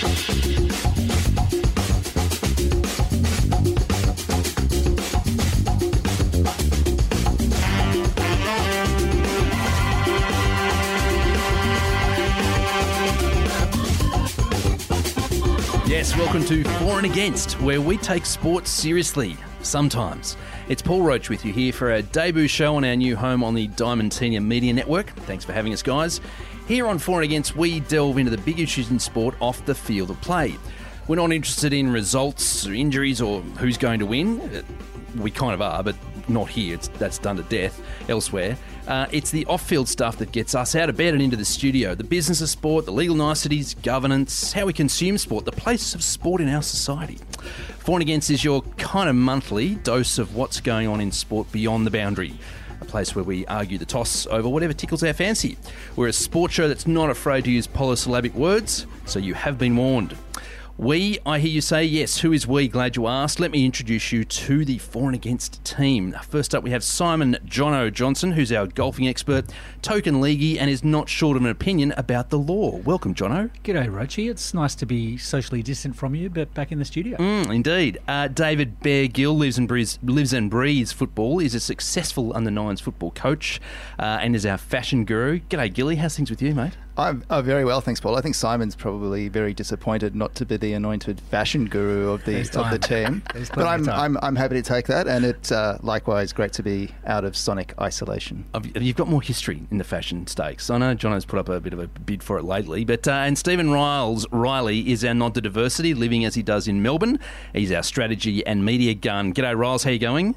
Yes, welcome to For and Against, where we take sports seriously, sometimes. It's Paul Roach with you here for our debut show on our new home on the Senior Media Network. Thanks for having us, guys. Here on For and Against, we delve into the big issues in sport off the field of play. We're not interested in results, or injuries, or who's going to win. Uh, We kind of are, but not here. It's, that's done to death elsewhere. Uh, it's the off field stuff that gets us out of bed and into the studio. The business of sport, the legal niceties, governance, how we consume sport, the place of sport in our society. For and Against is your kind of monthly dose of what's going on in sport beyond the boundary. A place where we argue the toss over whatever tickles our fancy. We're a sport show that's not afraid to use polysyllabic words, so you have been warned. We, I hear you say, yes, who is we? Glad you asked. Let me introduce you to the for and against team. First up, we have Simon Jono Johnson, who's our golfing expert, token leaguey, and is not short of an opinion about the law. Welcome, Jono. G'day, Rochi. It's nice to be socially distant from you, but back in the studio. Mm, indeed. Uh, David Bear Gill lives and, breathes, lives and breathes football, is a successful under nines football coach, uh, and is our fashion guru. G'day, Gilly. How's things with you, mate? I'm oh, very well, thanks, Paul. I think Simon's probably very disappointed not to be the anointed fashion guru of the There's of the team. But I'm. I'm I'm happy to take that, and it's uh, likewise great to be out of sonic isolation. You've got more history in the fashion stakes. I know Jono's put up a bit of a bid for it lately, but uh, and Stephen Riles Riley is our nod to diversity, living as he does in Melbourne. He's our strategy and media gun. G'day, Riles. How you going?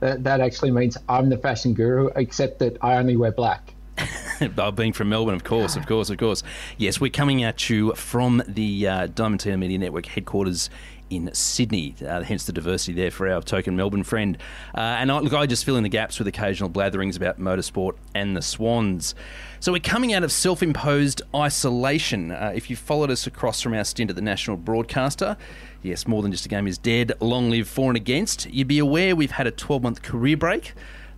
That, that actually means I'm the fashion guru, except that I only wear black. Being from Melbourne, of course, of course, of course. Yes, we're coming at you from the uh, Diamond Tina Media Network headquarters in Sydney, uh, hence the diversity there for our token Melbourne friend. Uh, and I, look, I just fill in the gaps with occasional blatherings about motorsport and the Swans. So we're coming out of self-imposed isolation. Uh, if you followed us across from our stint at the national broadcaster, yes, more than just a game is dead. Long live for and against. You'd be aware we've had a 12-month career break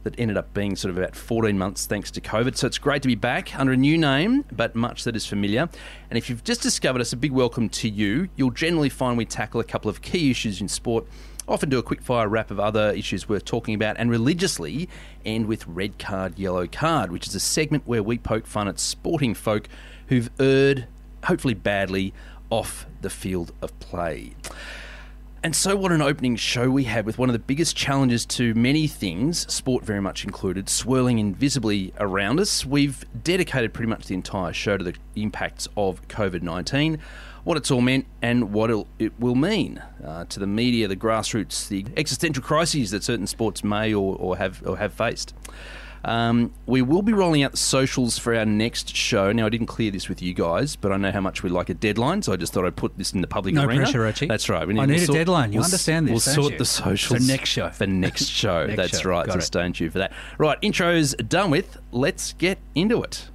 that ended up being sort of about 14 months thanks to COVID. So it's great to be back under a new name, but much that is familiar. And if you've just discovered us, a big welcome to you. You'll generally find we tackle a couple of key issues in sport. Often do a quick fire wrap of other issues worth talking about, and religiously end with red card, yellow card, which is a segment where we poke fun at sporting folk who've erred, hopefully badly, off the field of play. And so, what an opening show we had with one of the biggest challenges to many things, sport very much included, swirling invisibly around us. We've dedicated pretty much the entire show to the impacts of COVID 19, what it's all meant, and what it'll, mean uh, to the media, the grassroots, the existential crises that certain sports may or, or, have, or have faced. Um, we will be rolling out the socials for our next show. Now, I didn't clear this with you guys, but I know how much we like a deadline, so I just thought I'd put this in the public No arena. pressure, Archie. That's right. We I we'll need a sort- deadline. You we'll understand this, We'll sort you? the socials So next show. for next show. Next That's show. right. Got so it. stay tuned for that. Right, intro's done with. Let's get into it.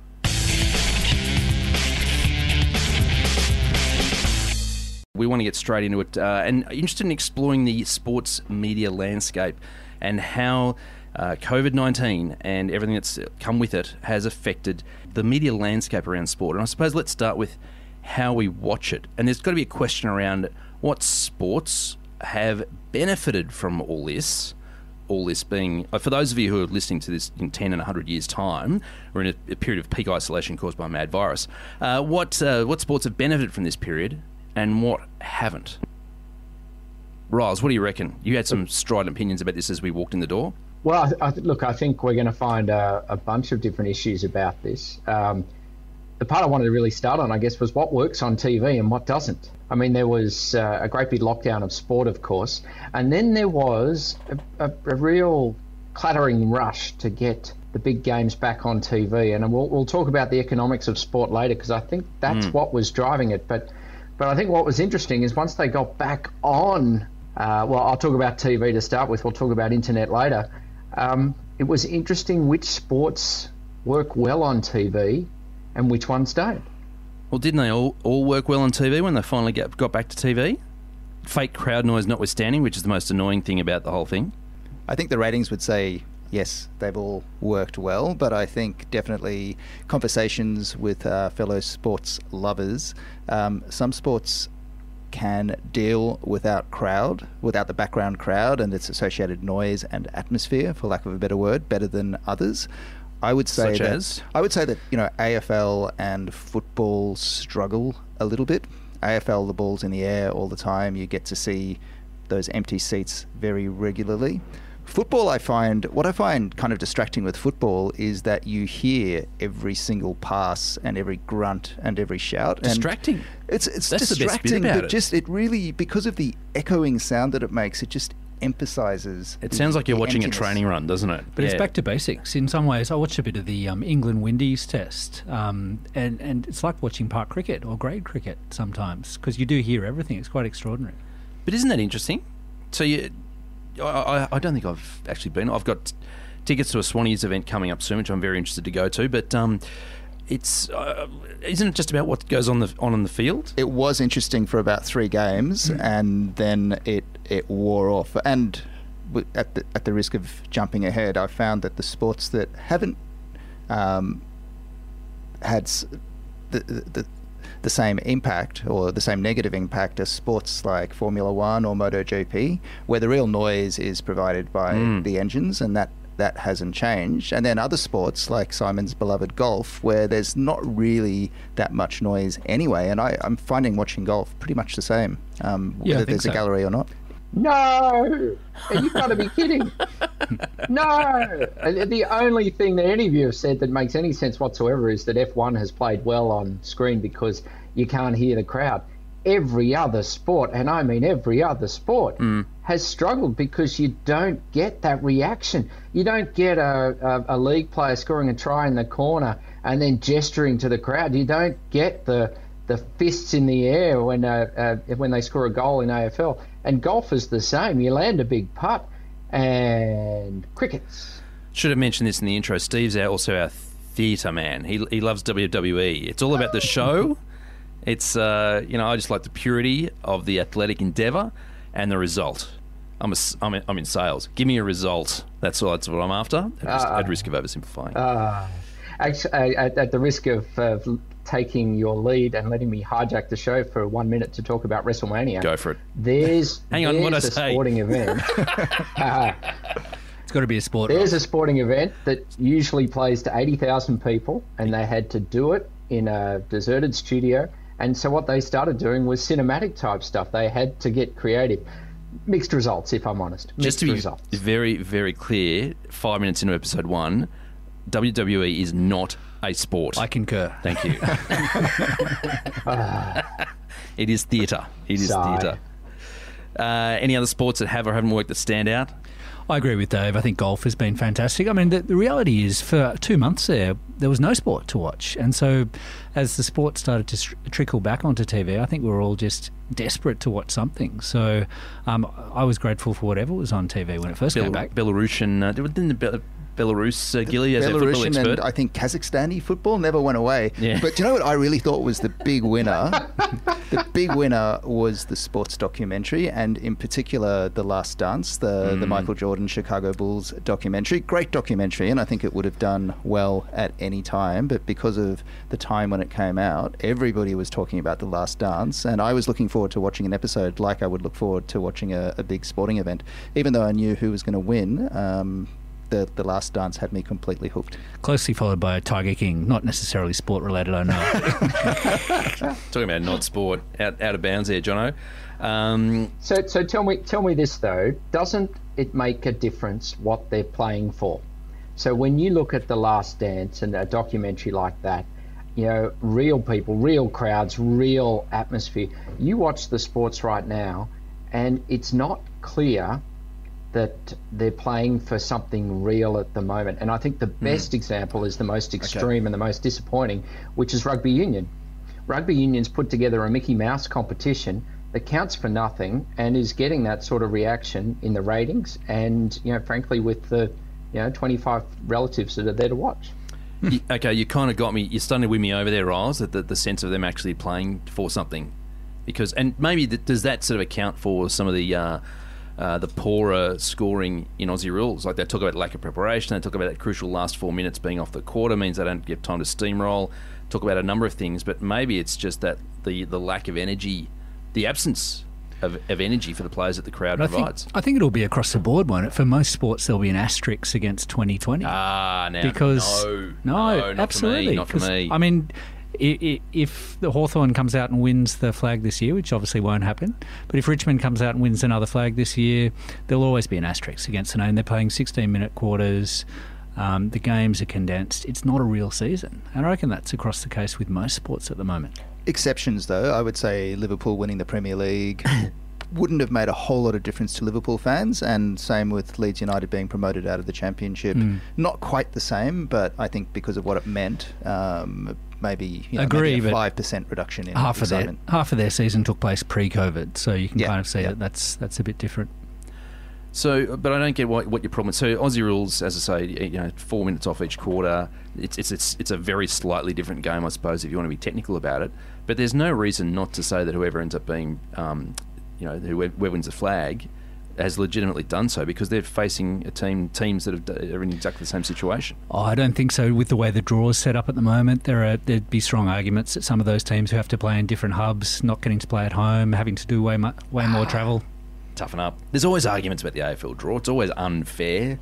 We want to get straight into it, uh, and interested in exploring the sports media landscape and how uh, COVID nineteen and everything that's come with it has affected the media landscape around sport. And I suppose let's start with how we watch it. And there's got to be a question around what sports have benefited from all this. All this being, uh, for those of you who are listening to this in 10 and 100 years' time, we're in a, a period of peak isolation caused by mad virus, uh, what, uh, what sports have benefited from this period and what haven't? Riles, what do you reckon? You had some strident opinions about this as we walked in the door. Well, I, I th- look, I think we're going to find a, a bunch of different issues about this. Um, the part I wanted to really start on, I guess, was what works on TV and what doesn't. I mean, there was uh, a great big lockdown of sport, of course, and then there was a, a, a real clattering rush to get the big games back on TV. And we'll, we'll talk about the economics of sport later because I think that's what was driving it. But but I think what was interesting is once they got back on, uh, well, I'll talk about TV to start with. We'll talk about internet later. Um, it was interesting which sports work well on TV and which ones don't. Well, didn't they all, all work well on TV when they finally get, got back to TV? Fake crowd noise notwithstanding, which is the most annoying thing about the whole thing. I think the ratings would say yes, they've all worked well, but I think definitely conversations with uh, fellow sports lovers, um, some sports can deal without crowd, without the background crowd and its associated noise and atmosphere, for lack of a better word, better than others. I would say Such that as? I would say that you know AFL and football struggle a little bit. AFL, the ball's in the air all the time. You get to see those empty seats very regularly. Football, I find what I find kind of distracting with football is that you hear every single pass and every grunt and every shout. And Distracting? It's it's That's the best bit distracting, about but it. just it really because of the echoing sound that it makes, it just emphasizes. It the- sounds like you're the watching a training run, doesn't it? But it's back to basics. In some ways, I watched a bit of the um, England Windies test, um, and and it's like watching park cricket or grade cricket sometimes because you do hear everything. It's quite extraordinary. But isn't that interesting? So you, I, I, I don't think I've actually been. I've got tickets to a Swannies event coming up soon, which I'm very interested to go to. But um, it's uh, isn't it just about what goes on the on in the field? it was interesting for about three games, Mm. and then it it wore off. And at the at the risk of jumping ahead, I found that the sports that haven't um, had s- the, the the same impact or the same negative impact as sports like Formula One or MotoGP, where the real noise is provided by Mm. the engines, and that that hasn't changed. And then other sports like Simon's beloved golf, where there's not really that much noise anyway. And I, I'm finding watching golf pretty much the same, um, Yeah, whether there's so. a gallery or not. No, you've got to be kidding. No, And the only thing that any of you have said that makes any sense whatsoever is that F1 has played well on screen because you can't hear the crowd. Every other sport, and I mean every other sport, has struggled because you don't get that reaction. You don't get a, a, a league player scoring a try in the corner and then gesturing to the crowd. You don't get the the fists in the air when uh, uh, when they score a goal in AFL. And golf is the same. You land a big putt, and crickets. Should have mentioned this in the intro. Steve's our, also our theatre man. He he loves WWE. It's all about the show. It's uh, you know I just like the purity of the athletic endeavour and the result. I'm a I'm, in, I'm in sales. Give me a result. That's all. That's what I'm after. At risk, at risk of oversimplifying. Uh, at, at the risk of uh, taking your lead and letting me hijack the show for one minute to talk about WrestleMania, Go for it. There's Hang on, there's what'd I a say? sporting event. Uh, It's got to be a sport. There's a sporting event that usually plays to 80,000 people, and they had to do it in a deserted studio. And so what they started doing was cinematic type stuff. They had to get creative. Mixed results, if I'm honest. Mixed Just to be results. very very clear, five minutes into episode one, WWE is not a sport. I concur. Thank you. it is theatre. It is theatre. Uh, any other sports that have or haven't worked that stand out? I agree with Dave. I think golf has been fantastic. I mean, the, the reality is, for two months there, there was no sport to watch, and so as the sport started to tr- trickle back onto TV, I think we were all just desperate to watch something. So um, I was grateful for whatever was on TV when it first Bel- came back. Belarusian, uh, didn't the Bel- Belarus uh, Gilly as a football Belarusian expert? and I think Kazakhstani football never went away. Yeah. But do you know what I really thought was the big winner? the big winner was the sports documentary, and in particular, The Last Dance, the, Mm. the Michael Jordan Chicago Bulls documentary. Great documentary, and I think it would have done well at any time. But because of the time when it came out, everybody was talking about The Last Dance, and I was looking forward to watching an episode like I would look forward to watching a, a big sporting event, even though I knew who was going to win. Um, the, the last dance had me completely hooked. Closely followed by Tiger King, not necessarily sport related, I know. Talking about not sport, out, out of bounds there, Jono. Um, So, so tell me, tell me this though: doesn't it make a difference what they're playing for? So when you look at the Last Dance and a documentary like that, you know, real people, real crowds, real atmosphere. You watch the sports right now, and it's not clear that they're playing for something real at the moment. And I think the best example is the most extreme and the most disappointing, which is rugby union. Rugby union's put together a Mickey Mouse competition that counts for nothing and is getting that sort of reaction in the ratings and, you know, frankly, with the, you know, 25 relatives that are there to watch. okay, you kind of got me. You're starting to win me over there, Riles. That the, the sense of them actually playing for something, because and maybe th- does that sort of account for some of the uh, uh, the poorer scoring in Aussie rules. Like they talk about lack of preparation, they talk about that crucial last four minutes being off the quarter means they don't get time to steamroll. Talk about a number of things, but maybe it's just that the the lack of energy, the absence of, of energy for the players that the crowd I think, provides. I think it'll be across the board, won't it? For most sports, there'll be an asterisk against 2020. Ah, now because no, no, no, not absolutely. for me, not for me. I mean, if the Hawthorn comes out and wins the flag this year, which obviously won't happen, but if Richmond comes out and wins another flag this year, there'll always be an asterisk against the name. They're playing 16-minute quarters. Um, the games are condensed. It's not a real season, and I reckon that's across the case with most sports at the moment. Exceptions, though, I would say Liverpool winning the Premier League wouldn't have made a whole lot of difference to Liverpool fans, and same with Leeds United being promoted out of the Championship. Mm. Not quite the same, but I think because of what it meant, um, maybe you know, Agree, maybe a but five percent reduction in half of their half of their season took place pre-COVID, so you can Yeah, kind of see yeah. that that's that's a bit different. So, but I don't get what, what your problem is. So, Aussie rules, as I say, you know, four minutes off each quarter. It's, it's it's it's a very slightly different game, I suppose, if you want to be technical about it. But there's no reason not to say that whoever ends up being, um, you know, whoever, whoever wins the flag, has legitimately done so because they're facing a team teams that have, are in exactly the same situation. Oh, I don't think so. With the way the draw is set up at the moment, there are there'd be strong arguments that some of those teams who have to play in different hubs, not getting to play at home, having to do way mu- way more travel. toughen up. There's always arguments about the AFL draw. It's always unfair.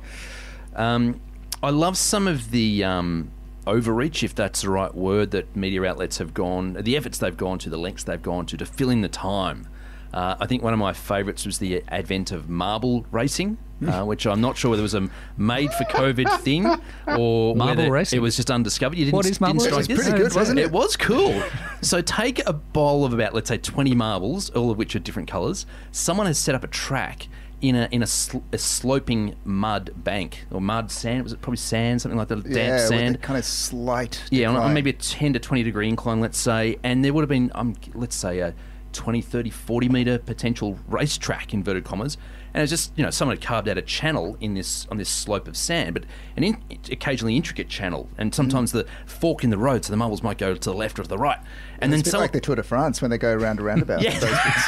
Um, I love some of the um, overreach, if that's the right word, that media outlets have gone, the efforts they've gone to, the lengths they've gone to, to fill in the time. Uh, I think one of my favourites was the advent of marble racing. Uh, which I'm not sure whether it was a made for COVID thing or Marble racing? it was just undiscovered. You didn't, What is marble racing? this? Pretty good, wasn't it? It was cool. so take a bowl of about, let's say, 20 marbles, all of which are different colours. Someone has set up a track in a in a, sl- a sloping mud bank or mud sand. Was it probably sand, something like that? Damp yeah, with sand. kind of slight. Yeah, on, on maybe a 10 to 20 degree incline, let's say, and there would have been, um, let's say, a 20, 30, 40 metre potential racetrack, inverted commas, and it's just, you know, someone had carved out a channel in this on this slope of sand, but an in, occasionally intricate channel, and mm. sometimes the fork in the road, so the marbles might go to the left or to the right, and It's then a bit someone, like the Tour de France when they go around a roundabout. Yeah. Those bits.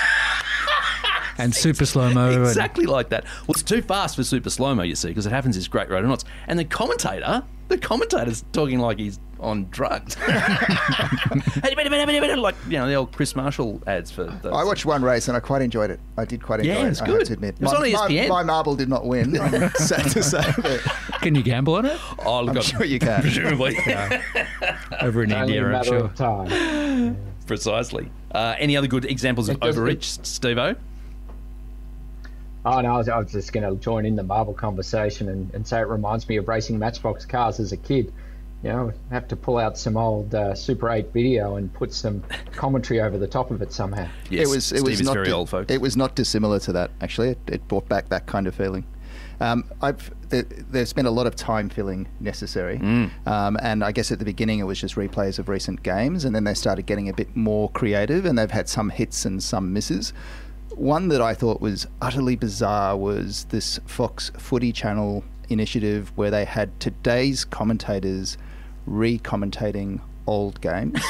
And super slow mo. exactly like that. Well, it's too fast for super slow mo, you see, because it happens in Great Road Knots, and the commentator, the commentator's talking like he's on drugs. like you know the old Chris Marshall ads for. Those. I watched one race and I quite enjoyed it. I did quite enjoy Yeah, it. it's I good. have to admit. It was my, on my- My, marble did not win. I'm sad to say, but Can you gamble on it? Oh, look, I'm sure you can. Presumably, yeah. Over in Only a India, I'm sure. of time. precisely. Uh, any other good examples of It does- overreach, Steve-O? Oh no, I was, I was just going to join in the marble conversation and, and say it reminds me of racing Matchbox cars as a kid. You know, have to pull out some old uh, Super 8 video and put some commentary over the top of it somehow. Yes, it was it Steve was is not very di- old, folks. It was not dissimilar to that. Actually, it, it brought back that kind of feeling. Um, I've there, there's been a lot of time filling necessary, Mm. um, and I guess at the beginning it was just replays of recent games, and then they started getting a bit more creative, and they've had some hits and some misses. One that I thought was utterly bizarre was this Fox Footy Channel initiative where they had today's commentators re-commentating old games.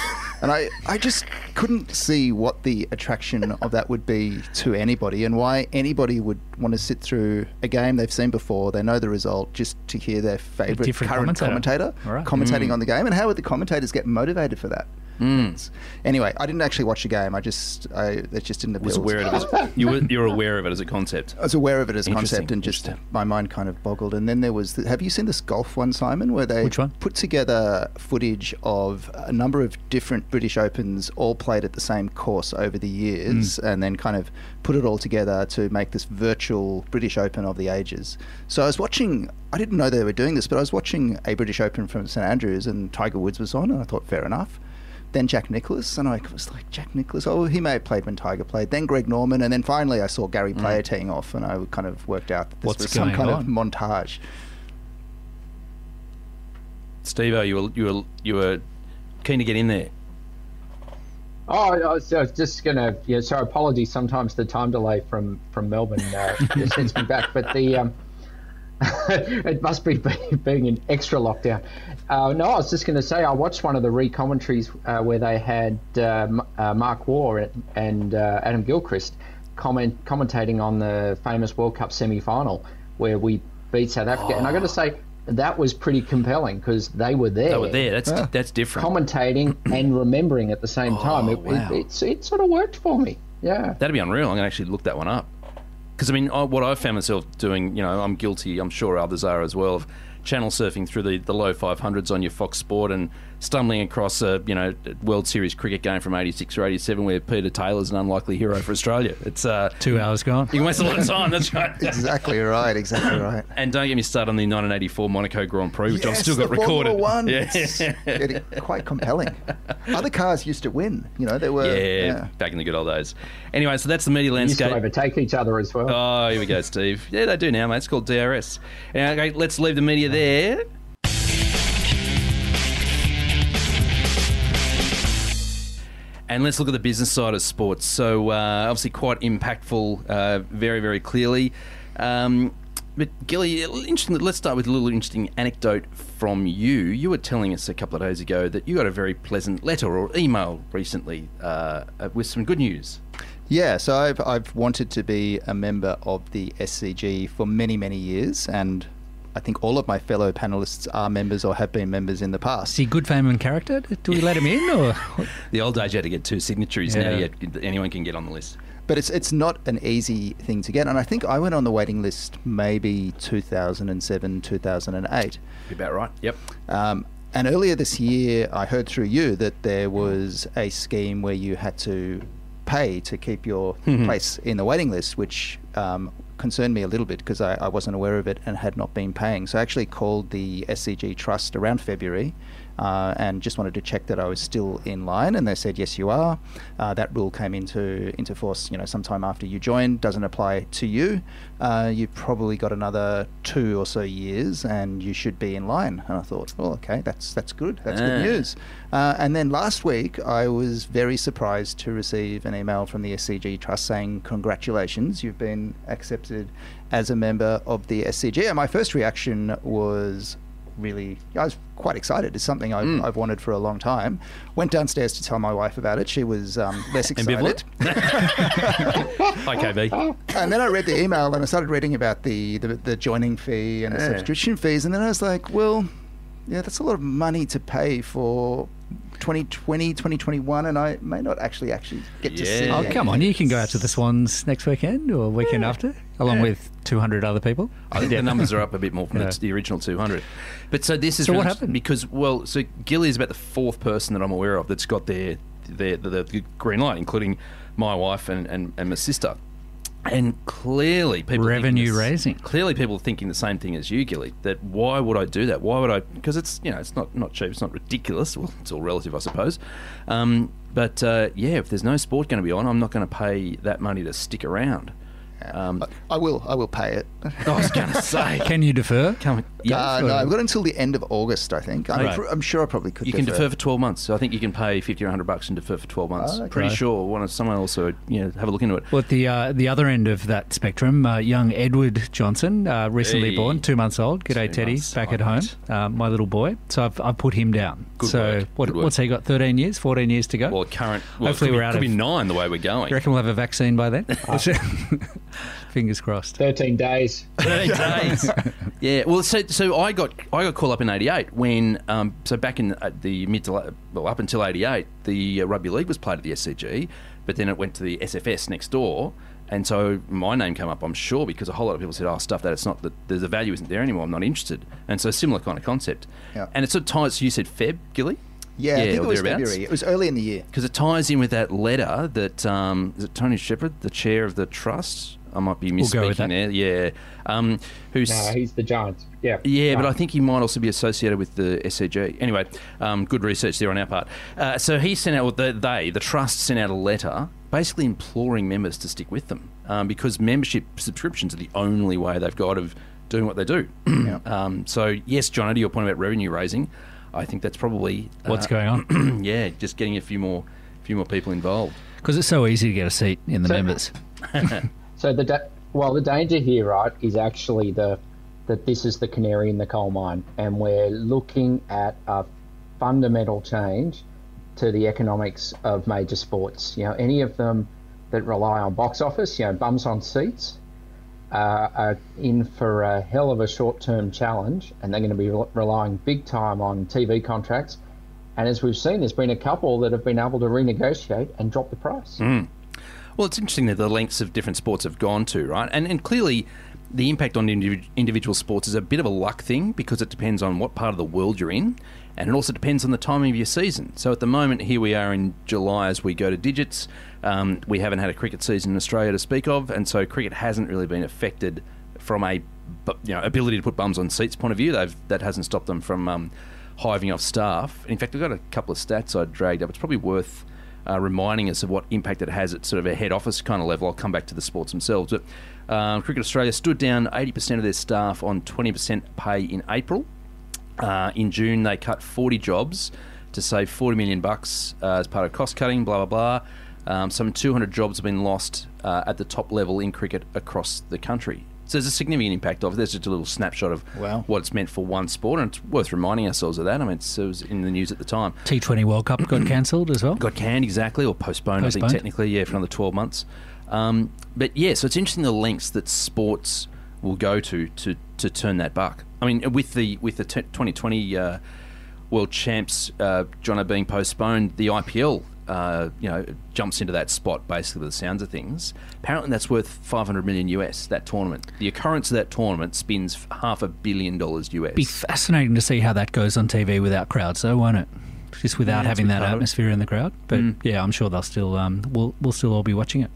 and I, I just couldn't see what the attraction of that would be to anybody and why anybody would want to sit through a game they've seen before, they know the result, just to hear their favourite current commentator. commentator, All right. commentating on the game. And how would the commentators get motivated for that? It's- Anyway, I didn't actually watch the game. I just, I it just didn't appeal. Was aware of it. As, you were you're aware of it as a concept. I was aware of it as a concept, and just my mind kind of boggled. And then there was, the, have you seen this golf one, Simon, where they Which one? put together footage of a number of different British Opens, all played at the same course over the years, Hmm. and then kind of put it all together to make this virtual British Open of the ages. So I was watching. I didn't know they were doing this, but I was watching a British Open from St Andrews, and Tiger Woods was on, and I thought, fair enough. Then Jack Nicklaus, and I was like, Jack Nicklaus, oh, he may have played when Tiger played. Then Greg Norman, and then finally I saw Gary mm. Player teeing off, and I kind of worked out that this What's was some kind on? of montage. Steve-O, you were you were you were keen to get in there. Oh, I was, just going to, yeah, so apologies. Sometimes the time delay from, from Melbourne uh, sends me back. But the, um, it must be be- being an extra lockdown. Uh, no, I was just going to say I watched one of the re-commentaries uh, where they had uh, uh, Mark Waugh and, and uh, Adam Gilchrist comment commentating on the famous World Cup semi-final where we beat South Africa, and I got to say that was pretty compelling because they were there. They were there. That's that's different. commentating and remembering at the same oh, time. It, wow. it, it's, it sort of worked for me. Yeah. That'd be unreal. I'm going to actually look that one up. Because, I mean, I, what I've found myself doing, you know, I'm guilty, I'm sure others are as well, of channel surfing through the, the low 500s on your Fox Sport and stumbling across a, you know, World Series cricket game from 86 or 87 where Peter Taylor's an unlikely hero for Australia. It's, uh, Two hours gone. you can waste a lot of time, that's right. Exactly right. Exactly right. And don't get me started on the 1984 Monaco Grand Prix, which I've still got the Formula recorded. One. Yeah. It's quite compelling. Other cars used to win. You know, they were. yeah, back in the good old days. Anyway, so that's the media Used to landscape. overtake each other as well. Oh, here we go, Steve. Yeah, they do now, mate. It's called DRS. Now, okay, let's leave the media there. And let's look at the business side of sports. So, uh, obviously, quite impactful, uh, very, very clearly. Um, but, Gilly, interesting. Let's start with a little interesting anecdote from you. You were telling us a couple of days ago that you got a very pleasant letter or email recently uh, with some good news. Yeah, so I've, I've wanted to be a member of the SCG for many, many years, and I think all of my fellow panelists are members or have been members in the past. Is past. he good fame and character? Do we let him in, or The old days you had to get two signatories. Now Yeah. you, anyone can get on the list. But it's it's not an easy thing to get, and I think I went on the waiting list maybe 2007, 2008. Be about right. Yep. Um, and earlier this year, I heard through you that there was a scheme where you had to pay to keep your place in the waiting list, which um, concerned me a little bit because I, I wasn't aware of it and had not been paying. So I actually called the SCG Trust around February. Uh, and just wanted to check that I was still in line, and they said yes, you are. Uh, that rule came into into force, you know, sometime after you joined. Doesn't apply to you. Uh, you've probably got another two or so years, and you should be in line. And I thought, well, okay, that's that's good. That's Ah. good news. Uh, and then last week, I was very surprised to receive an email from the SCG Trust saying, "Congratulations, you've been accepted as a member of the SCG." And my first reaction was really I was quite excited. It's something I've, Mm. I've wanted for a long time. Went downstairs to tell my wife about it. She was um, less excited. Hi, KB. and then I read the email and I started reading about the, the, the joining fee and the subscription fees. And then I was like, well, yeah, that's a lot of money to pay for 2020, 2021. And I may not actually actually get to see oh it. come on, you can go out to the Swans next weekend or weekend after, along Yeah. with two hundred other people. I think the numbers are up a bit more from Yeah. the, the original 200. But so this is So what happened? Because well, so Gilly is about the fourth person that I'm aware of that's got their their the, the green light, including my wife and, and, and my sister. And clearly, people thinking Revenue this- raising. Clearly, people are thinking the same thing as you, Gilly. That why would I do that? Why would I? Because it's you know it's not not cheap. It's not ridiculous. Well, it's all relative, I suppose. Um, but uh, yeah, if there's no sport going to be on, I'm not going to pay that money to stick around. Um, But I will. I will pay it. I was going to say, Can you defer? come, yeah, uh, no, I've got until the end of August, I think. I'm, Right. pr- I'm sure I probably could. You can defer for 12 months. So I think you can pay 50 or 100 bucks and defer for 12 months. Oh, okay. Pretty sure. Want to, someone also you know, have a look into it. Well, at the uh, the other end of that spectrum, uh, young Edward Johnson, uh, recently Hey. born, two months old. G'day, Two Teddy, months. back Oh, at home. Uh, my little boy. So I've, I've put him down. Good so work. what, Good work. what's he got? Thirteen years, fourteen years to go. Well, current. Well, Hopefully we're be, out could of- be nine the way we're going. you reckon we'll have a vaccine by then? Fingers crossed. 13 days. 13 days. yeah. Well, so so I got I got called up in '88 when um, so back in uh, the mid to la- well up until '88 the uh, rugby league was played at the SCG, but then it went to the SFS next door. And so my name came up, I'm sure, because a whole lot of people said, "Oh, stuff that it's not that the value isn't there anymore. I'm not interested." And so similar kind of concept. Yeah. And it sort of ties. You said Feb, Gilly. Yeah, I think it was. February. It was early in the year. because it ties in with that letter that um, is it Tony Shepherd, the chair of the trust. I might be We'll go with misspeaking that. there. Yeah, um, who's No, he's the Giants. Yeah. yeah, but I think he might also be associated with the SCG. Anyway, um, good research there on our part. Uh, so he sent out, the, they, the trust sent out a letter basically imploring members to stick with them um, because membership subscriptions are the only way they've got of doing what they do. um, so, yes, John, to your point about revenue raising, I think that's probably What's uh, going on? yeah, just getting a few more, few more people involved. Because it's so easy to get a seat in the So- members. So the da- well, the danger here, right, is actually the that this is the canary in the coal mine, and we're looking at a fundamental change to the economics of major sports. You know, any of them that rely on box office, you know, bums on seats, uh, are in for a hell of a short-term challenge, and they're going to be re- relying big time on TV contracts. And as we've seen, there's been a couple that have been able to renegotiate and drop the price. Well, it's interesting that the lengths of different sports have gone to, right? And, and clearly, the impact on indiv- individual sports is a bit of a luck thing because it depends on what part of the world you're in, and it also depends on the timing of your season. So at the moment, here we are in July as we go to digits. Um, we haven't had a cricket season in Australia to speak of, and so cricket hasn't really been affected from a you know ability to put bums on seats point of view. They've, that hasn't stopped them from um, hiving off staff. In fact, I've got a couple of stats I dragged up. It's probably worth uh, reminding us of what impact it has at sort of a head office kind of level. I'll come back to the sports themselves. But um, Cricket Australia stood down 80% of their staff on 20% pay in April. Uh, in June, they cut 40 jobs to save 40 million bucks uh, as part of cost cutting. Blah blah blah. Um, some 200 jobs have been lost uh, at the top level in cricket across the country. So there's a significant impact of. it. There's just a little snapshot of Wow. what it's meant for one sport, and it's worth reminding ourselves of that. I mean, it was in the news at the time. T20 World Cup got cancelled as well. Got canned exactly, or postponed, I think technically, yeah, for another 12 months. Um, but yeah, so it's interesting the lengths that sports will go to to, to turn that buck. I mean, with the with the t- 2020 uh, World Champs, uh, Jono being postponed, the IPL. Uh, you know, jumps into that spot basically. With the sounds of things, apparently that's worth 500 million US. That tournament, the occurrence of that tournament spins half a billion dollars US. Be fascinating to see how that goes on TV without crowds, though, won't it? Just without Yeah, having it's a bit that hard. atmosphere in the crowd. But yeah, I'm sure they'll still um, we'll we'll still all be watching it.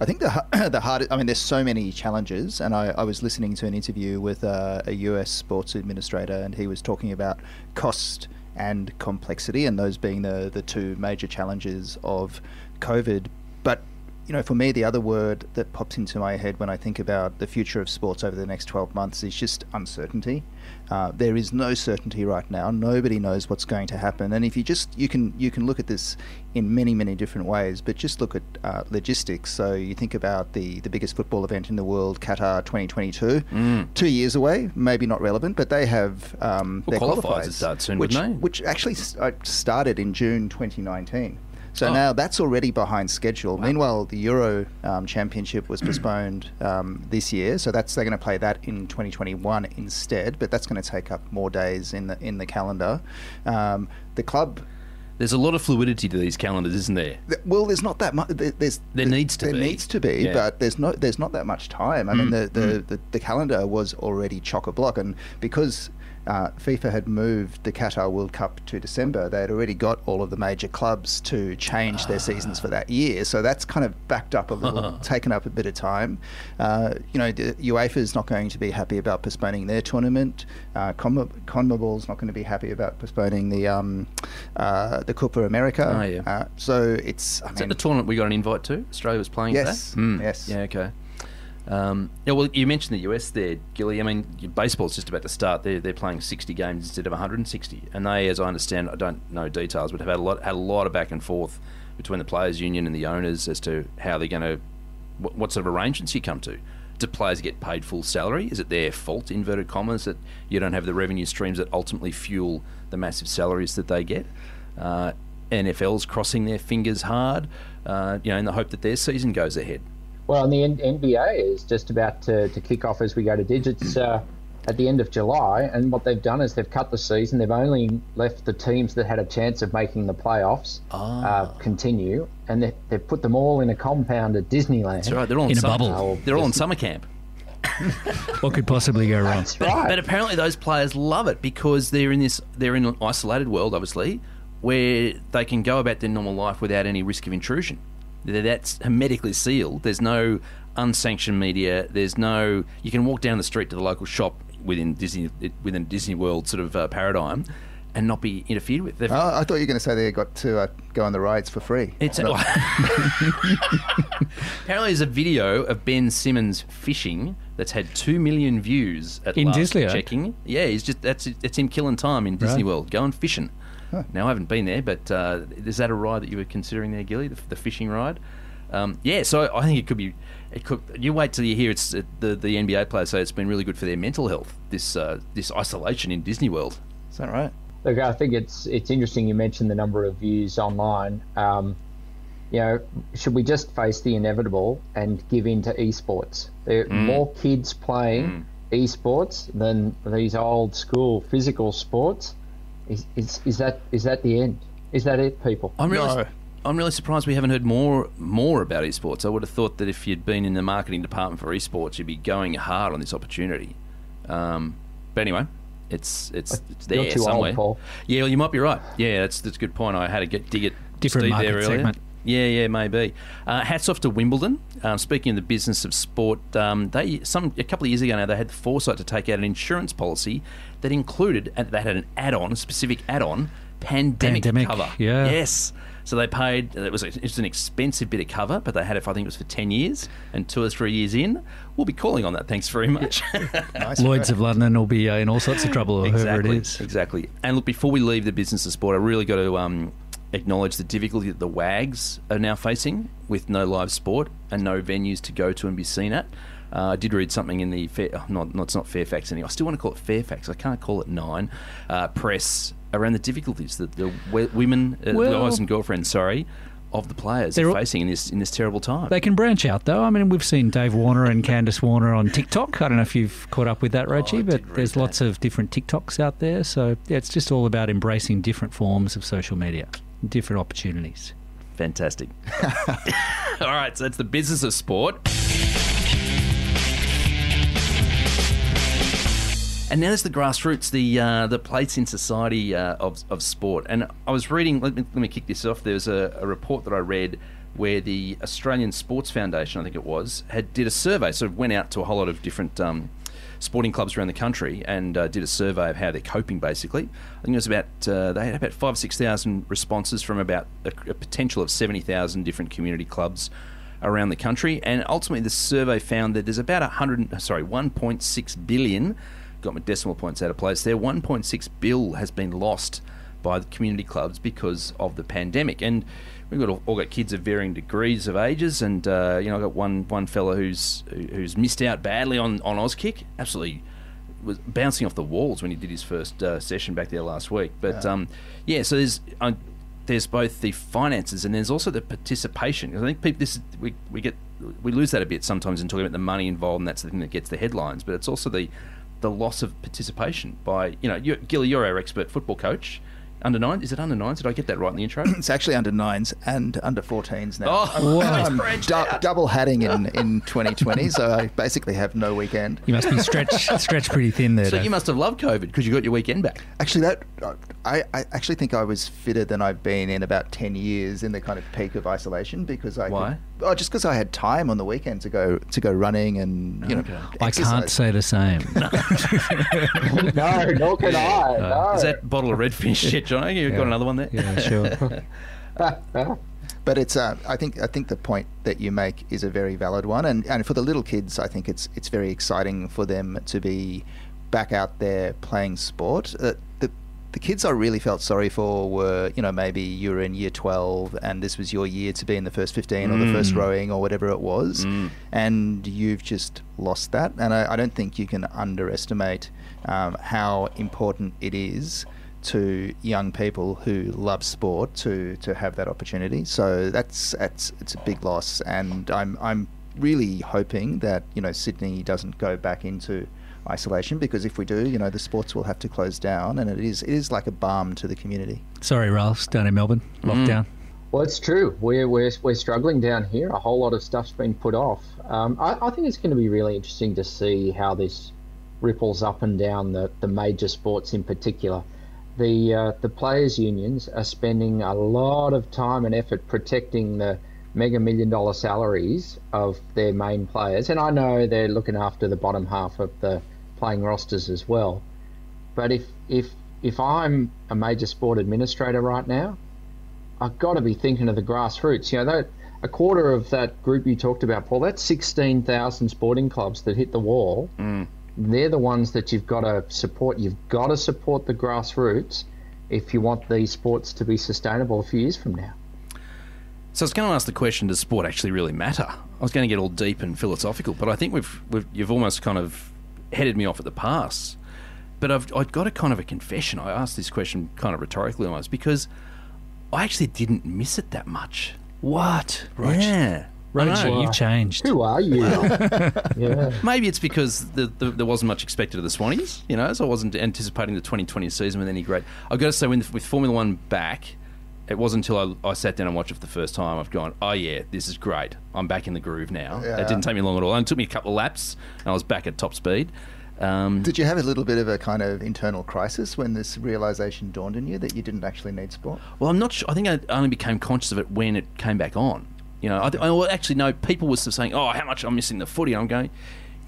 I think the the hardest. I mean, there's so many challenges, and I, I was listening to an interview with uh, a US sports administrator, and he was talking about cost and complexity, and those being the the two major challenges of COVID. But you know, for me, the other word that pops into my head when I think about the future of sports over the next 12 months is just uncertainty. Uh, there is no certainty right now. Nobody knows what's going to happen. And if you just you can you can look at this in many many different ways, but just look at uh, logistics. So you think about the the biggest football event in the world, Qatar 2022, two years away, maybe not relevant, but they have um, Well, their qualifiers qualifiers start soon, which, they? which actually uh, started in June 2019. So Oh. now that's already behind schedule. Meanwhile, the Euro um, Championship was postponed um, this year, so that's they're going to play that in 2021 instead. But that's going to take up more days in the in the calendar. Um, the club. There's a lot of fluidity to these calendars, isn't there? Well, there's not that much. There's There needs to there be. needs to be, Yeah. Mm, but there's no there's not that much time. I mean, the the, the the calendar was already chock a block, and because. Uh, FIFA had moved the Qatar World Cup to December. They had already got all of the major clubs to change their seasons for that year, so that's kind of backed up a little, taken up a bit of time. Uh, you know, the UEFA is not going to be happy about postponing their tournament. Uh, Conme- CONMEBOL's not going to be happy about postponing the um, uh, the Copa America. Oh, yeah. Uh, so it's. I Is that the tournament we got an invite to? Australia was playing Yes, that? Mm. yes. Yeah, okay. Um, yeah, well, you mentioned the US there, Gilly. I mean, baseball's just about to start. They're, they're playing 60 games instead of 160. And they, as I understand, I don't know details, but have had a lot, had a lot of back and forth between the players' union and the owners as to how they're going to, what, what sort of arrangements you come to. Do players get paid full salary? Is it their fault, inverted commas, that you don't have the revenue streams that ultimately fuel the massive salaries that they get? Uh, NFL's crossing their fingers hard, uh, you know, in the hope that their season goes ahead. Well, and the N- NBA is just about to, to kick off as we go to digits uh, at the end of July. And what they've done is they've cut the season. They've only left the teams that had a chance of making the playoffs uh, continue, and they, they've put them all in a compound at Disneyland. That's right. They're all In a summer, bubble. They're all in summer camp. What could possibly go wrong? That's But, but apparently those players love it because they're in this they're in an isolated world, obviously, where they can go about their normal life without any risk of intrusion. They're- That's hermetically sealed. There's no unsanctioned media. There's no you can walk down the street to the local shop within Disney within Disney World sort of uh, paradigm and not be interfered with. They've- Oh, I thought you were going to say they got to uh, go on the rides for free. It's Not- apparently there's a video of Ben Simmons fishing that's had two million views at In last Disney, eh? checking. Yeah, he's just that's it's him killing time in Disney Right. World, going fishing. Now I haven't been there, but uh, is that a ride that you were considering there, Gilly? The, the fishing ride? Um, yeah, so I think it could be. It could. You wait till you hear it's uh, the the NBA players say it's been really good for their mental health. This uh, this isolation in Disney World. Is that right? Look, I think it's it's interesting you mentioned the number of views online. Um, you know, should we just face the inevitable and give in to esports? There are Mm. more kids playing esports than these old school physical sports. Is, is, is that is that the end? Is that it, people? I'm really, No. I'm really surprised we haven't heard more more about esports. I would have thought that if you'd been in the marketing department for esports, you'd be going hard on this opportunity. Um, but anyway, it's it's, it's there You're too old, somewhere. Paul. Yeah, well, you might be right. Yeah, that's that's a good point. I had to get dig it Different Steve market there earlier. segment. Yeah, yeah, maybe. Uh, hats off to Wimbledon. Um, speaking of the business of sport, um, they some a couple of years ago now they had the foresight to take out an insurance policy that included and that had an add-on, a specific add-on, pandemic, Pandemic, cover. yeah. Yes. So they paid. It was a, it was an expensive bit of cover, but they had it. For, I think it was for ten years, and two or three years in, we'll be calling on that. Thanks very much. Nice. Lloyd's of London will be uh, in all sorts of trouble, or whoever exactly, it is. exactly. And look, before we leave the business of sport, I really got to um, acknowledge the difficulty that the WAGs are now facing with no live sport and no venues to go to and be seen at. Uh, I did read something in the Fair, oh, not, not it's not Fairfax anymore. I still want to call it Fairfax. I can't call it Nine uh, Press around the difficulties that the w- women, uh, Well- guys and girlfriends, sorry, of the players They're facing in this in this terrible time. They can branch out, though. I mean, we've seen Dave Warner and Candice Warner on TikTok. I don't know if you've caught up with that, Reggie, Oh, but there's that. lots of different TikToks out there. So yeah, it's just all about embracing different forms of social media, different opportunities. Fantastic. All right, so it's the business of sport. And now there's the grassroots, the uh, the place in society uh, of, of sport. And I was reading, let me, let me kick this off. There was a, a report that I read where the Australian Sports Foundation, I think it was, had did a survey. So it went out to a whole lot of different um, sporting clubs around the country and uh, did a survey of how they're coping. Basically, I think it was about uh, they had about five six thousand responses from about a, a potential of seventy thousand different community clubs around the country. And ultimately, the survey found that there's about a hundred, sorry, one point six billion. Got my decimal points out of place there. One point six bill has been lost by the community clubs because of the pandemic. And we've got all, all got kids of varying degrees of ages, and uh, you know, I've got one one fellow who's who's missed out badly on on Auskick. Absolutely was bouncing off the walls when he did his first uh, session back there last week. But yeah, um, yeah so there's uh, there's both the finances and there's also the participation. I think people this we we get we lose that a bit sometimes in talking about the money involved, and that's the thing that gets the headlines. But it's also the the loss of participation by you know you Gilly, you're our expert football coach. Under nine, is it under nines? Did I get that right in the intro? It's actually under nines and under 14s now. Oh, I'm, I'm du- double hatting in, in 2020, so I basically have no weekend. You must be stretched stretched pretty thin there. So Dave. you must have loved COVID because you got your weekend back. Actually, that I, I actually think I was fitter than I've been in about 10 years in the kind of peak of isolation because I Why? Could, oh, just because I had time on the weekend to go to go running and you know. I can't say the same. no, nor can I. No. Is that bottle of redfish shit, Johnny? You got another one there? yeah, sure. But it's uh, I think I think the point that you make is a very valid one, and, and for the little kids, I think it's it's very exciting for them to be back out there playing sport. Uh, the kids I really felt sorry for were you know maybe you were in year twelve and this was your year to be in the first fifteen or the first Mm. rowing or whatever it was, Mm. and you've just lost that. And I, I don't think you can underestimate um, how important it is to young people who love sport to to have that opportunity. So that's that's it's a big loss, and I'm I'm really hoping that you know Sydney doesn't go back into isolation because if we do, you know the sports will have to close down, and it is it is like a balm to the community. Sorry, Ralph, down in Melbourne, lockdown. Well, it's true. We're, we're, we're struggling down here. A whole lot of stuff's been put off. Um, I, I think it's going to be really interesting to see how this ripples up and down the, the major sports in particular. The, uh, the players' unions are spending a lot of time and effort protecting the mega million dollar salaries of their main players. And I know they're looking after the bottom half of the playing rosters as well. But if, if, if I'm a major sport administrator right now, I've got to be thinking of the grassroots. You know, that a quarter of that group you talked about, Paul, that's 16,000 sporting clubs that hit the wall. Mm. They're the ones that you've got to support. You've got to support the grassroots if you want these sports to be sustainable a few years from now. So I was going to ask the question: Does sport actually really matter? I was going to get all deep and philosophical, but I think we've, we've you've almost kind of headed me off at the pass. But I've I've got a kind of a confession. I asked this question kind of rhetorically almost because I actually didn't miss it that much. What? Yeah. I Roach, know. you've changed. Who are you? yeah. Maybe it's because the, the, there wasn't much expected of the Swannies, you know, so I wasn't anticipating the 2020 season with any great. I've got to say, with, with Formula One back, it wasn't until I, I sat down and watched it for the first time, I've gone, oh, yeah, this is great. I'm back in the groove now. Yeah. It didn't take me long at all. It only took me a couple of laps, and I was back at top speed. Um, Did you have a little bit of a kind of internal crisis when this realization dawned on you that you didn't actually need sport? Well, I'm not sure. I think I only became conscious of it when it came back on. You know, I, th- I well, actually know people were saying, "Oh, how much I'm missing the footy." I'm going,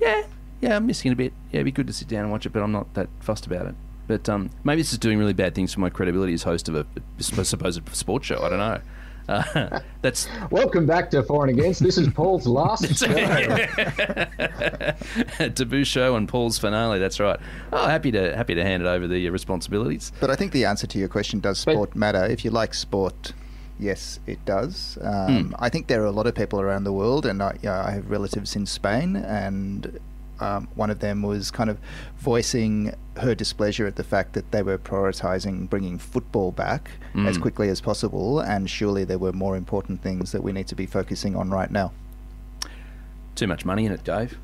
"Yeah, yeah, I'm missing it a bit. Yeah, it'd be good to sit down and watch it, but I'm not that fussed about it." But um, maybe this is doing really bad things for my credibility as host of a, a supposed sports show. I don't know. Uh, that's Welcome back to For and Against. This is Paul's last show. taboo show and Paul's finale. That's right. Oh, happy to happy to hand it over the uh, responsibilities. But I think the answer to your question does But- sport matter? If you like sport, yes, it does. Um, I think there are a lot of people around the world, and I, yeah, I have relatives in Spain, and um, one of them was kind of voicing her displeasure at the fact that they were prioritising bringing football back as quickly as possible, and surely there were more important things that we need to be focusing on right now. Too much money in it, Dave.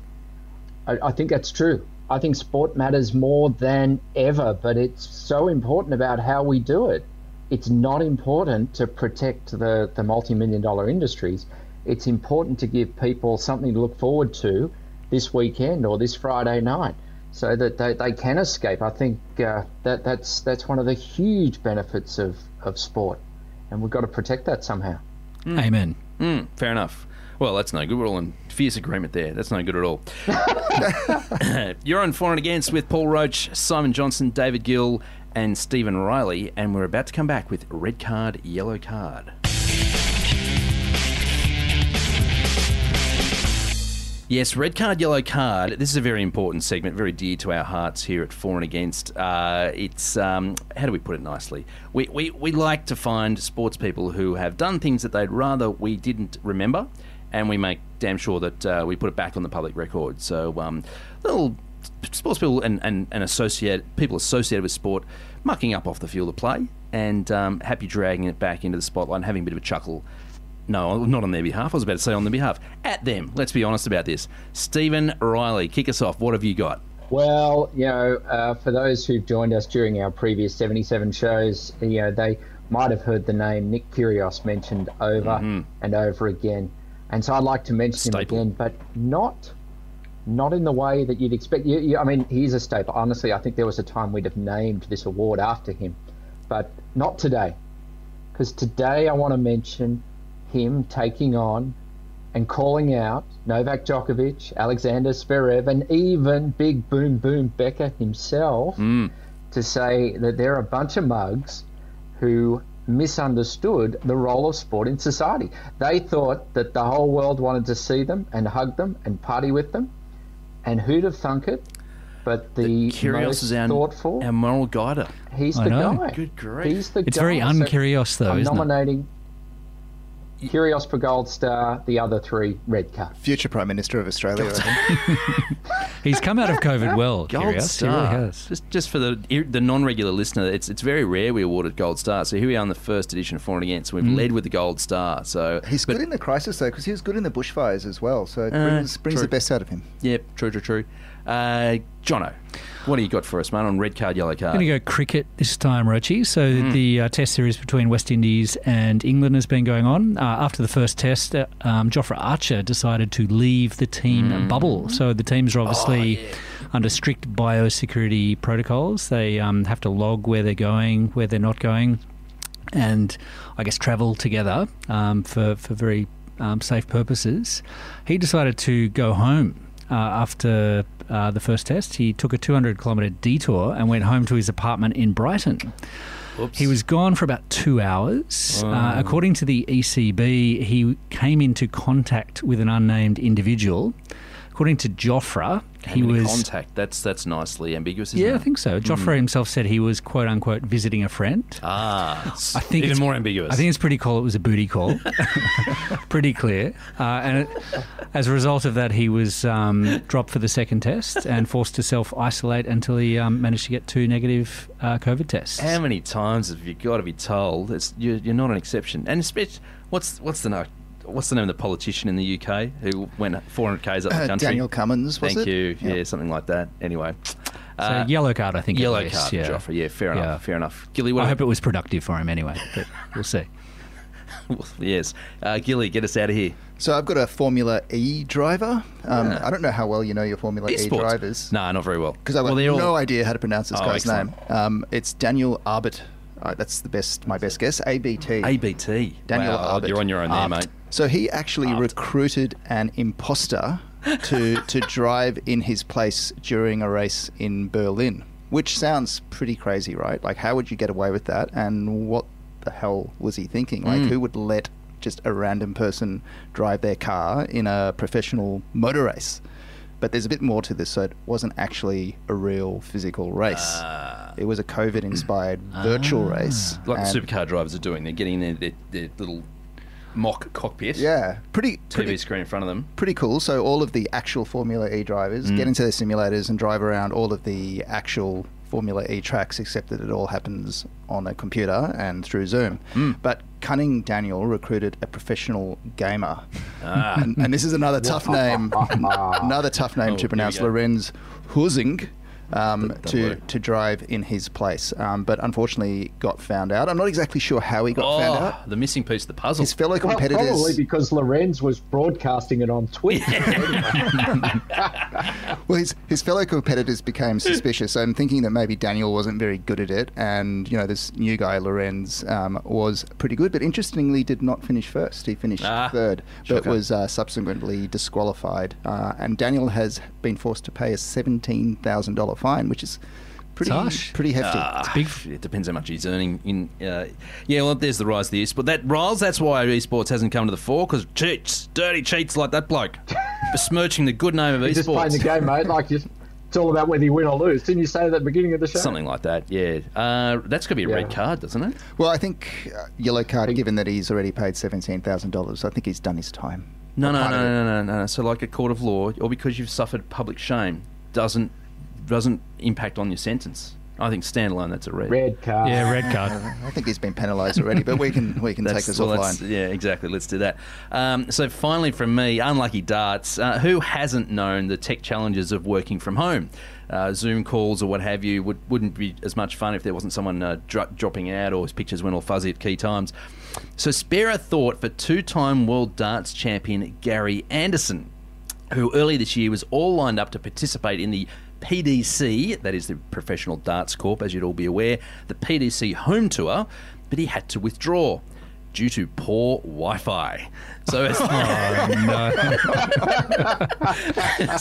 I, I think that's true. I think sport matters more than ever, but it's so important about how we do it. It's not important to protect the, the multi million dollar industries. It's important to give people something to look forward to this weekend or this Friday night so that they, they can escape. I think uh, that that's that's one of the huge benefits of, of sport, and we've got to protect that somehow. Amen. Mm, fair enough. Well, that's no good. We're all in fierce agreement there. That's no good at all. You're on For and Against with Paul Roach, Simon Johnson, David Gill, and Stephen Riley, and we're about to come back with Red Card, Yellow Card. Yes, red card, yellow card. This is a very important segment, very dear to our hearts here at For and Against. Uh, it's um, how do we put it nicely? We, we we like to find sports people who have done things that they'd rather we didn't remember, and we make damn sure that uh, we put it back on the public record. So um, little sports people and, and, and associate people associated with sport mucking up off the field of play and um, happy dragging it back into the spotlight and having a bit of a chuckle no, not on their behalf. I was about to say on their behalf. At them. Let's be honest about this. Stephen Riley, kick us off. What have you got? Well, you know, uh, for those who've joined us during our previous 77 shows, you know, they might have heard the name Nick Kyrgios mentioned over and over again. And so I'd like to mention Staple. him again, but not not in the way that you'd expect. You, you, I mean, he's a staple. Honestly, I think there was a time we'd have named this award after him, but not today. Because today I want to mention him taking on and calling out Novak Djokovic, Alexander Zverev, and even Big Boom Boom Becker himself mm. to say that they're a bunch of mugs who misunderstood the role of sport in society. They thought that the whole world wanted to see them and hug them and party with them. And who'd have thunk it? But the, Kyrgios most is our, thoughtful, our moral guider. he's I the know. guy. Good grief. He's the It's guy. very So uncurious, though, I'm isn't it? Nominating Kyrgios for Gold Star, the other three Red Cup. Future Prime Minister of Australia. I think. He's come out of COVID well, Gold Kyrgios. He star. really has. Just, just for the the non-regular listener, it's it's very rare we award a gold star. So here we are in the first edition of For and Against. We've led with the gold star. So He's but- good in the crisis though, because he was good in the bushfires as well. So it Uh, brings, brings the best out of him. Yep, true, true, true. Uh, Jono, what do you got for us, man? On red card, yellow card. I'm going to go cricket this time, Rochi. So Hmm. the uh, test series between West Indies and England has been going on. Uh, after the first test, uh, um, Jofra Archer decided to leave the team Hmm. bubble. So the teams are Oh, obviously under strict biosecurity protocols. They um, have to log where they're going, where they're not going, and I guess travel together um, for, for very um, safe purposes. He decided to go home uh, after uh, the first test. He took a 200 kilometre detour and went home to his apartment in Brighton. Oops. He was gone for about two hours. Uh, according to the ECB, he came into contact with an unnamed individual. According to Jofra, he was. In contact. That's that's nicely ambiguous. Isn't Yeah, I think so. Jofra himself said he was quote unquote visiting a friend. Ah, I think even it's- more ambiguous. I think it's pretty cool. It was a booty call, pretty clear. Uh, and it, as a result of that, he was um, dropped for the second test and forced to self isolate until he um, managed to get two negative uh, COVID tests. How many times have you got to be told it's you're, you're not an exception? And especially, what's what's the no- what's the name of the politician in the UK who went 400 k's up the Uh, country? Daniel Cummings, was Thank it? you. Yeah. Yeah. something like that. Anyway, so uh, yellow card, I think. yellow least, card, yeah. Joffrey. Yeah, fair enough. Yeah. Fair enough. Gilly, what? I hope it was productive for him anyway, but we'll see. yes, uh, Gilly, get us out of here. So I've got a Formula E driver. Um, Yeah. I don't know how well you know your Formula E Esports. drivers. No, not very well. Because I've well, got they're no all, idea how to pronounce this Oh, guy's excellent. name. Um, it's Daniel Arbit. Uh, that's the best, my best guess. ABT. ABT. Daniel wow, Arbit. You're on your own there, Arbit. mate. So he actually Arbit. recruited an imposter to to drive in his place during a race in Berlin, which sounds pretty crazy, right? Like, how would you get away with that? And what the hell was he thinking? Like, Mm. who would let just a random person drive their car in a professional motor race? But there's a bit more to this, so it wasn't actually a real physical race. Ah. it was a COVID-inspired virtual Ah. race. Like the supercar drivers are doing. They're getting their, their, their little mock cockpit. Yeah, pretty TV pretty, screen in front of them. pretty cool. So all of the actual Formula E drivers Mm. get into their simulators and drive around all of the actual Formula E tracks, except that it all happens on a computer and through Zoom. Mm. But Cunning Daniel recruited a professional gamer, Ah. and, and this is another tough name, another tough name Oh, to pronounce. Lorenz Husing. Um, Double to O. to drive in his place, um, but unfortunately got found out. I'm not exactly sure how he got oh, found out. the missing piece of the puzzle. His fellow Well, competitors. probably because Lorenz was broadcasting it on Twitch. Well, his, his fellow competitors became suspicious. I'm thinking that maybe Daniel wasn't very good at it, and you know this new guy Lorenz um, was pretty good, but interestingly did not finish first. He finished Ah, third, but shocker. was uh, subsequently disqualified. Uh, and Daniel has been forced to pay a seventeen thousand dollar fine, which is pretty harsh. pretty hefty. Big. It depends how much he's earning. In uh, yeah, well, there's the rise of the esports. But that Riles, that's why esports hasn't come to the fore because cheats, dirty cheats like that bloke, besmirching the good name of You're just playing the game, mate. Like you, it's all about whether you win or lose. Didn't you say at the beginning of the show? Something like that. Yeah, uh, that's got to be a Yeah. red card, doesn't it? well, I think uh, yellow card, given that he's already paid seventeen thousand dollars. I think he's done his time. No, no, no, no, no, no, no. So, like a court of law, or because you've suffered public shame, doesn't doesn't impact on your sentence. I think standalone, that's a red. Red card. Yeah, red card. I think he's been penalised already, but we can we can take this well, offline. Yeah, exactly. Let's do that. Um, so finally, from me, unlucky darts. Uh, who hasn't known the tech challenges of working from home? Uh, Zoom calls or what have you would, wouldn't be as much fun if there wasn't someone uh, dro- dropping out or his pictures went all fuzzy at key times. So spare a thought for two-time world darts champion Gary Anderson who earlier this year was all lined up to participate in the PDC, that is the Professional Darts Corp, as you'd all be aware, the PDC home tour, but he had to withdraw due to poor Wi-Fi. So, as,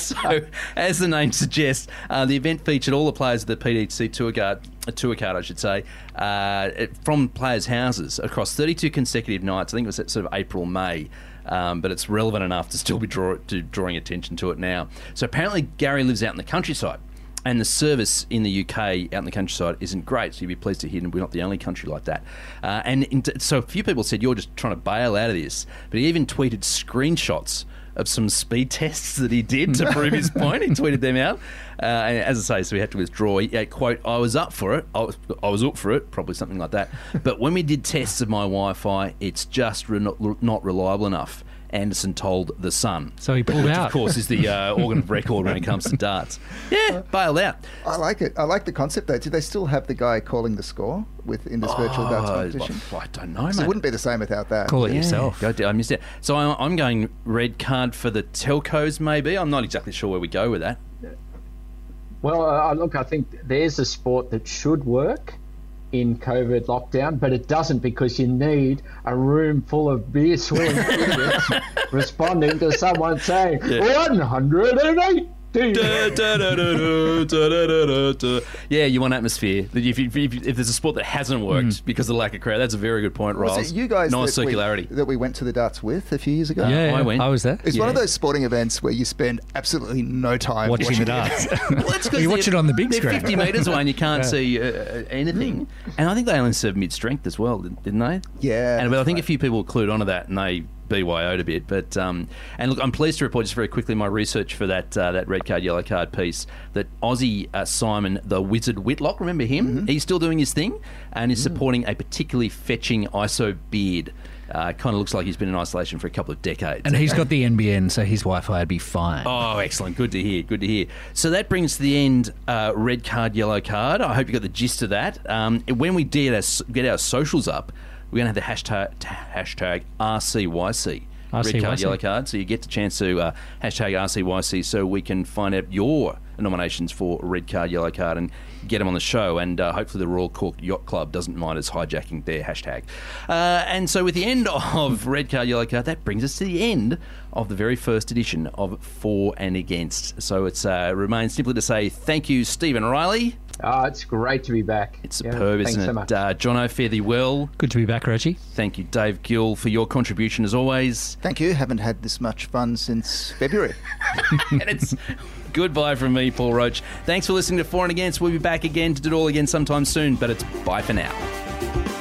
so as the name suggests, uh, the event featured all the players of the PDC tour card, uh, tour card, I should say, uh, from players' houses across 32 consecutive nights. I think it was sort of April, May. Um, but it's relevant enough to still be draw, to drawing attention to it now. So apparently, Gary lives out in the countryside, and the service in the UK out in the countryside isn't great. So you'd be pleased to hear we're not the only country like that. Uh, and in, so a few people said you're just trying to bail out of this, but he even tweeted screenshots of some speed tests that he did to prove his point. He tweeted them out. Uh, and as I say, so we had to withdraw. He, uh, quote, I was up for it. I was, I was up for it, probably something like that. But when we did tests of my Wi Fi, it's just re- not reliable enough. Anderson told The Sun. So he pulled Which, out. of course, is the uh, organ of record when it comes to darts. Yeah, bailed out. I like it. I like the concept though. Do they still have the guy calling the score with in this virtual darts Oh, competition? I don't know, So mate. it wouldn't be the same without that. Call it Yeah, yourself. go- I missed it. So I, I'm going red card for the telcos, maybe. I'm not exactly sure where we go with that. Well, uh, look, I think there's a sport that should work in COVID lockdown, but it doesn't because you need a room full of beer swilling idiots responding to someone saying 108 yeah, you want atmosphere. If, you, if, you, if, there's a sport that hasn't worked mm. because of the lack of crowd, that's a very good point, Ross. Was it you guys non circularity that, that, we went to the darts with a few years ago? Yeah, yeah I went. I was there. It's yeah. one of those sporting events where you spend absolutely no time watching, watching the darts. well, you watch it on the big screen. 50 meters away, and you can't yeah. see uh, uh anything. Mm. And I think they only served mid strength as well, didn't they? Yeah. And but I think right. a few people clued onto that, and they BYO'd a bit. But um, and look, I'm pleased to report just very quickly my research for that uh, that red card yellow card piece that Aussie uh, Simon the Wizard Whitlock, remember him? Mm-hmm. He's still doing his thing and Mm. is supporting a particularly fetching ISO beard. Uh, kind of looks like he's been in isolation for a couple of decades. and he's got the NBN, so his Wi-Fi would be fine. Oh, excellent. Good to hear. Good to hear. So that brings to the end uh, red card, yellow card. I hope you got the gist of that. Um, when we get our, get our socials up, we're going to have the hashtag, hashtag RCYC. Red card, yellow card. So you get the chance to uh, hashtag RCYC so we can find out your nominations for red card, yellow card and get them on the show. And uh, hopefully the Royal Cork Yacht Club doesn't mind us hijacking their hashtag. Uh, and so with the end of red card, yellow card, that brings us to the end of the very first edition of For and Against. So it uh, remains simply to say thank you, Stephen Riley. Ah, it's great to be back. It's superb, thanks isn't so it? much. Uh, John fare thee well. Good to be back, Reggie. Thank you, Dave Gill, for your contribution as always. Thank you. Haven't had this much fun since February. and it's goodbye from me, Paul Roach. Thanks for listening to For and Against. We'll be back again to do it all again sometime soon, but it's bye for now.